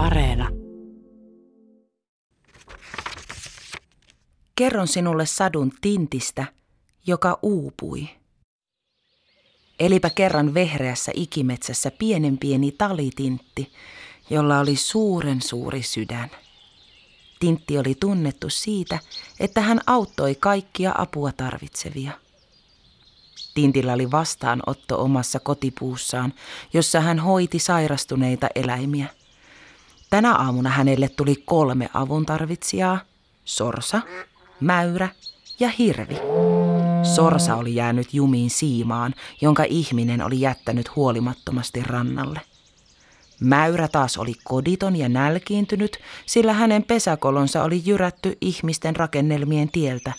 Areena. Kerron sinulle sadun tintistä, joka uupui. Elipä kerran vehreässä ikimetsässä pienen pieni talitintti, jolla oli suuren suuri sydän. Tintti oli tunnettu siitä, että hän auttoi kaikkia apua tarvitsevia. Tintillä oli vastaanotto omassa kotipuussaan, jossa hän hoiti sairastuneita eläimiä. Tänä aamuna hänelle tuli kolme avuntarvitsijaa, sorsa, mäyrä ja hirvi. Sorsa oli jäänyt jumiin siimaan, jonka ihminen oli jättänyt huolimattomasti rannalle. Mäyrä taas oli koditon ja nälkiintynyt, sillä hänen pesäkolonsa oli jyrätty ihmisten rakennelmien tieltä.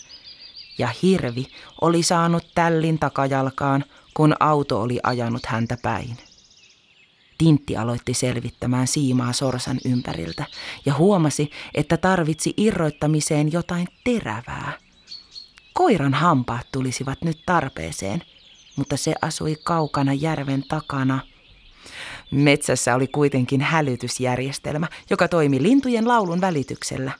Ja hirvi oli saanut tällin takajalkaan, kun auto oli ajanut häntä päin. Tintti aloitti selvittämään siimaa sorsan ympäriltä ja huomasi, että tarvitsi irroittamiseen jotain terävää. Koiran hampaat tulisivat nyt tarpeeseen, mutta se asui kaukana järven takana. Metsässä oli kuitenkin hälytysjärjestelmä, joka toimi lintujen laulun välityksellä.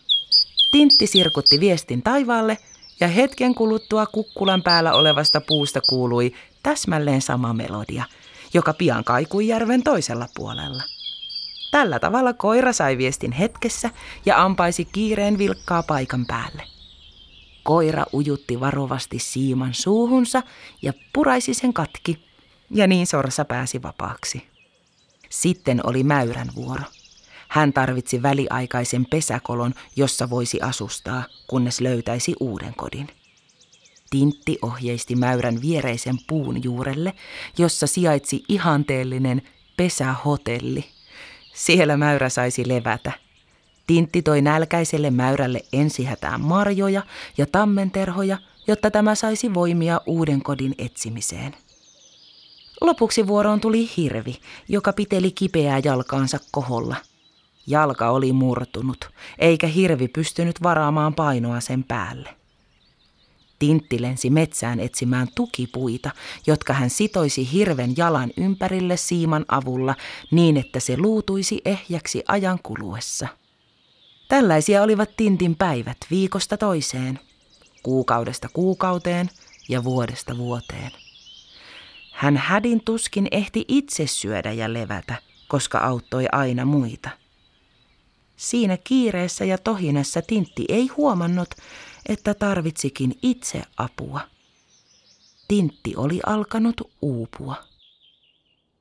Tintti sirkutti viestin taivaalle ja hetken kuluttua kukkulan päällä olevasta puusta kuului täsmälleen sama melodia – joka pian kaikui järven toisella puolella. Tällä tavalla koira sai viestin hetkessä ja ampaisi kiireen vilkkaa paikan päälle. Koira ujutti varovasti siiman suuhunsa ja puraisi sen katki, ja niin sorsa pääsi vapaaksi. Sitten oli mäyrän vuoro. Hän tarvitsi väliaikaisen pesäkolon, jossa voisi asustaa, kunnes löytäisi uuden kodin. Tintti ohjeisti mäyrän viereisen puun juurelle, jossa sijaitsi ihanteellinen pesähotelli. Siellä mäyrä saisi levätä. Tintti toi nälkäiselle mäyrälle ensihätään marjoja ja tammenterhoja, jotta tämä saisi voimia uuden kodin etsimiseen. Lopuksi vuoroon tuli hirvi, joka piteli kipeää jalkaansa koholla. Jalka oli murtunut, eikä hirvi pystynyt varaamaan painoa sen päälle. Tintti lensi metsään etsimään tukipuita, jotka hän sitoisi hirven jalan ympärille siiman avulla niin, että se luutuisi ehjäksi ajan kuluessa. Tällaisia olivat Tintin päivät viikosta toiseen, kuukaudesta kuukauteen ja vuodesta vuoteen. Hän hädin tuskin ehti itse syödä ja levätä, koska auttoi aina muita. Siinä kiireessä ja tohinassa Tintti ei huomannut, että tarvitsikin itse apua. Tintti oli alkanut uupua.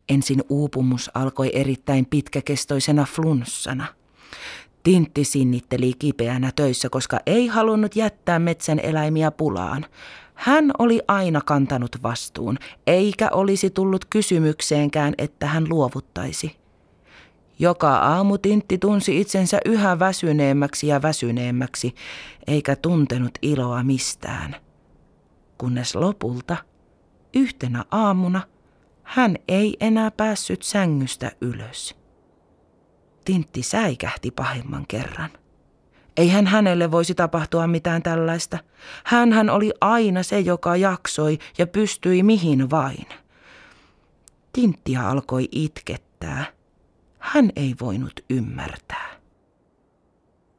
Ensin uupumus alkoi erittäin pitkäkestoisena flunssana. Tintti sinnitteli kipeänä töissä, koska ei halunnut jättää metsän eläimiä pulaan. Hän oli aina kantanut vastuun, eikä olisi tullut kysymykseenkään, että hän luovuttaisi. Joka aamu Tintti tunsi itsensä yhä väsyneemmäksi ja väsyneemmäksi, eikä tuntenut iloa mistään. Kunnes lopulta, yhtenä aamuna, hän ei enää päässyt sängystä ylös. Tintti säikähti pahimman kerran. Eihän hänelle voisi tapahtua mitään tällaista. hän oli aina se, joka jaksoi ja pystyi mihin vain. Tinttiä alkoi itkettää – hän ei voinut ymmärtää.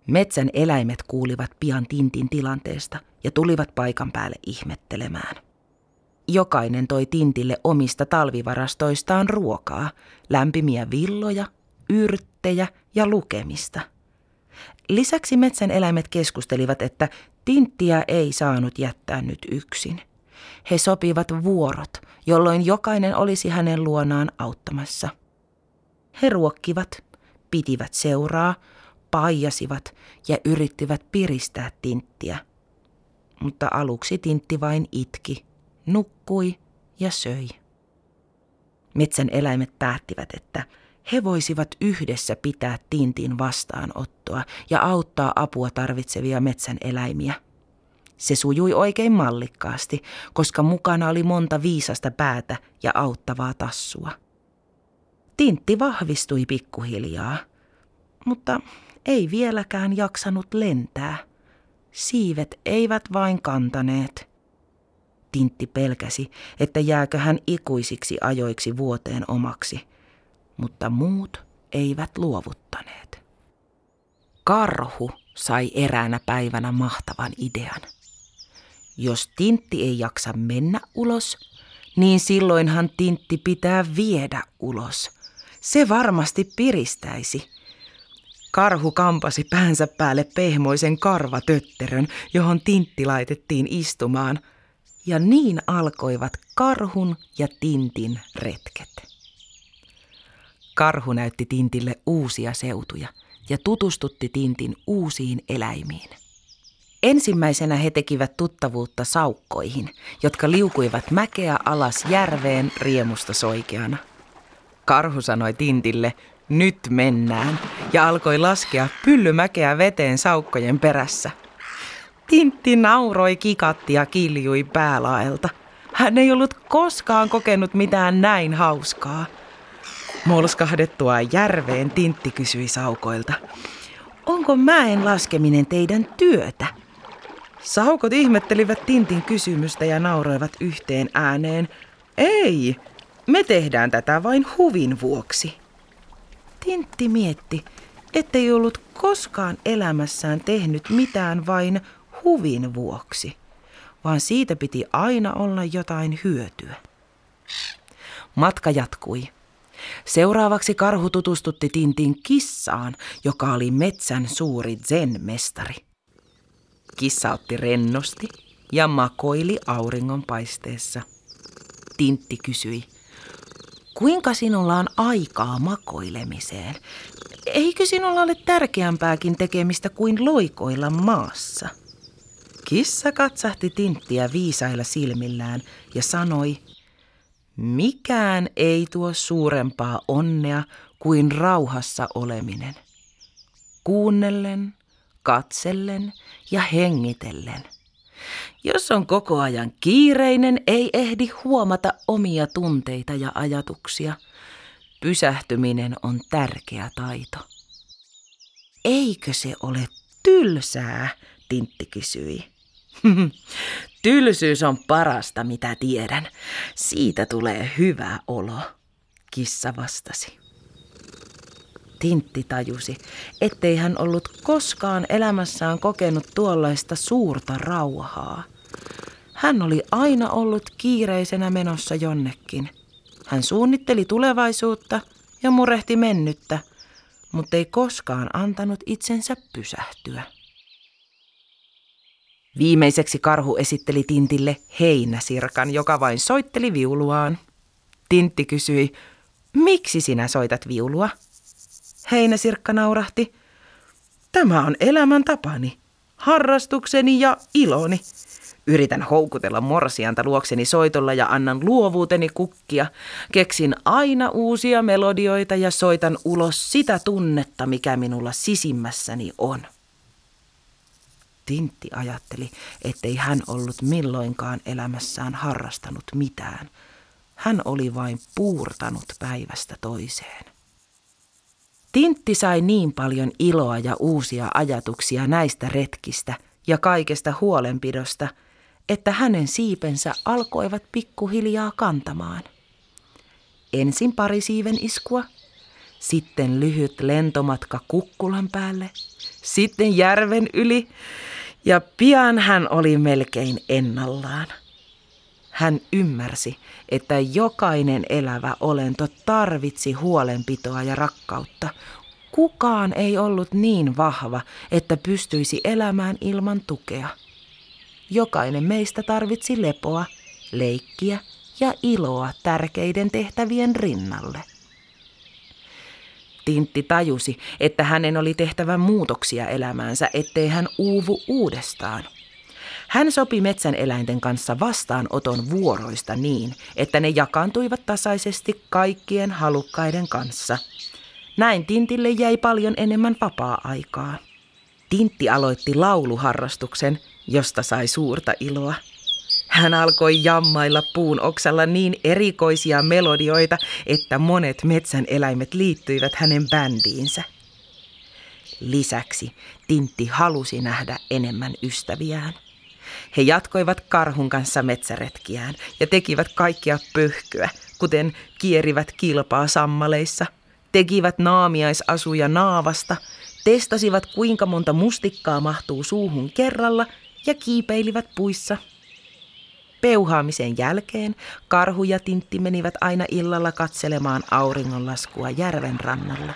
Metsän eläimet kuulivat pian Tintin tilanteesta ja tulivat paikan päälle ihmettelemään. Jokainen toi Tintille omista talvivarastoistaan ruokaa, lämpimiä villoja, yrttejä ja lukemista. Lisäksi metsän eläimet keskustelivat, että Tinttiä ei saanut jättää nyt yksin. He sopivat vuorot, jolloin jokainen olisi hänen luonaan auttamassa – he ruokkivat, pitivät seuraa, paijasivat ja yrittivät piristää tinttiä. Mutta aluksi tintti vain itki, nukkui ja söi. Metsän eläimet päättivät, että he voisivat yhdessä pitää tintin vastaanottoa ja auttaa apua tarvitsevia metsän eläimiä. Se sujui oikein mallikkaasti, koska mukana oli monta viisasta päätä ja auttavaa tassua. Tintti vahvistui pikkuhiljaa, mutta ei vieläkään jaksanut lentää. Siivet eivät vain kantaneet. Tintti pelkäsi, että jääkö hän ikuisiksi ajoiksi vuoteen omaksi, mutta muut eivät luovuttaneet. Karhu sai eräänä päivänä mahtavan idean. Jos Tintti ei jaksa mennä ulos, niin silloinhan Tintti pitää viedä ulos. Se varmasti piristäisi. Karhu kampasi päänsä päälle pehmoisen karvatötterön, johon Tintti laitettiin istumaan. Ja niin alkoivat karhun ja Tintin retket. Karhu näytti Tintille uusia seutuja ja tutustutti Tintin uusiin eläimiin. Ensimmäisenä he tekivät tuttavuutta saukkoihin, jotka liukuivat mäkeä alas järveen riemusta soikeana. Karhu sanoi Tintille, nyt mennään, ja alkoi laskea pyllymäkeä veteen saukkojen perässä. Tintti nauroi, kikatti ja kiljui päälaelta. Hän ei ollut koskaan kokenut mitään näin hauskaa. Molskahdettua järveen Tintti kysyi saukoilta. Onko mäen laskeminen teidän työtä? Saukot ihmettelivät Tintin kysymystä ja nauroivat yhteen ääneen. Ei, me tehdään tätä vain huvin vuoksi. Tintti mietti, ettei ollut koskaan elämässään tehnyt mitään vain huvin vuoksi, vaan siitä piti aina olla jotain hyötyä. Matka jatkui. Seuraavaksi karhu tutustutti Tintin kissaan, joka oli metsän suuri zen-mestari. Kissa otti rennosti ja makoili auringonpaisteessa. Tintti kysyi, kuinka sinulla on aikaa makoilemiseen? Eikö sinulla ole tärkeämpääkin tekemistä kuin loikoilla maassa? Kissa katsahti Tinttiä viisailla silmillään ja sanoi, mikään ei tuo suurempaa onnea kuin rauhassa oleminen. Kuunnellen, katsellen ja hengitellen. Jos on koko ajan kiireinen, ei ehdi huomata omia tunteita ja ajatuksia. Pysähtyminen on tärkeä taito. Eikö se ole tylsää, Tintti kysyi. Tylsyys on parasta, mitä tiedän. Siitä tulee hyvä olo, kissa vastasi. Tintti tajusi, ettei hän ollut koskaan elämässään kokenut tuollaista suurta rauhaa. Hän oli aina ollut kiireisenä menossa jonnekin. Hän suunnitteli tulevaisuutta ja murehti mennyttä, mutta ei koskaan antanut itsensä pysähtyä. Viimeiseksi karhu esitteli Tintille heinäsirkan, joka vain soitteli viuluaan. Tintti kysyi, miksi sinä soitat viulua? Heinäsirkka naurahti. Tämä on elämän tapani, harrastukseni ja iloni. Yritän houkutella morsianta luokseni soitolla ja annan luovuuteni kukkia. Keksin aina uusia melodioita ja soitan ulos sitä tunnetta, mikä minulla sisimmässäni on. Tintti ajatteli, ettei hän ollut milloinkaan elämässään harrastanut mitään. Hän oli vain puurtanut päivästä toiseen. Tintti sai niin paljon iloa ja uusia ajatuksia näistä retkistä ja kaikesta huolenpidosta, että hänen siipensä alkoivat pikkuhiljaa kantamaan. Ensin pari siiven iskua, sitten lyhyt lentomatka kukkulan päälle, sitten järven yli ja pian hän oli melkein ennallaan. Hän ymmärsi, että jokainen elävä olento tarvitsi huolenpitoa ja rakkautta. Kukaan ei ollut niin vahva, että pystyisi elämään ilman tukea. Jokainen meistä tarvitsi lepoa, leikkiä ja iloa tärkeiden tehtävien rinnalle. Tintti tajusi, että hänen oli tehtävä muutoksia elämäänsä, ettei hän uuvu uudestaan – hän sopi metsän eläinten kanssa vastaanoton vuoroista niin, että ne jakaantuivat tasaisesti kaikkien halukkaiden kanssa. Näin Tintille jäi paljon enemmän vapaa-aikaa. Tintti aloitti lauluharrastuksen, josta sai suurta iloa. Hän alkoi jammailla puun oksalla niin erikoisia melodioita, että monet metsän eläimet liittyivät hänen bändiinsä. Lisäksi Tintti halusi nähdä enemmän ystäviään. He jatkoivat karhun kanssa metsäretkiään ja tekivät kaikkia pöhkyä, kuten kierivät kilpaa sammaleissa, tekivät naamiaisasuja naavasta, testasivat kuinka monta mustikkaa mahtuu suuhun kerralla ja kiipeilivät puissa. Peuhaamisen jälkeen karhu ja tintti menivät aina illalla katselemaan auringonlaskua järven rannalla.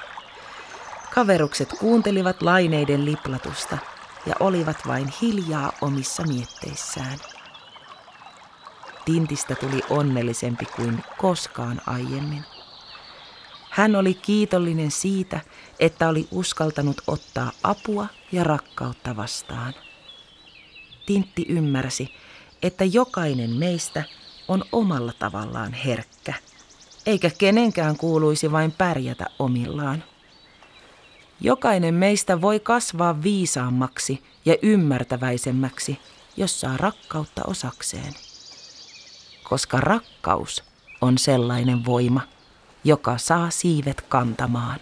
Kaverukset kuuntelivat laineiden liplatusta ja olivat vain hiljaa omissa mietteissään. Tintistä tuli onnellisempi kuin koskaan aiemmin. Hän oli kiitollinen siitä, että oli uskaltanut ottaa apua ja rakkautta vastaan. Tintti ymmärsi, että jokainen meistä on omalla tavallaan herkkä, eikä kenenkään kuuluisi vain pärjätä omillaan. Jokainen meistä voi kasvaa viisaammaksi ja ymmärtäväisemmäksi, jos saa rakkautta osakseen. Koska rakkaus on sellainen voima, joka saa siivet kantamaan.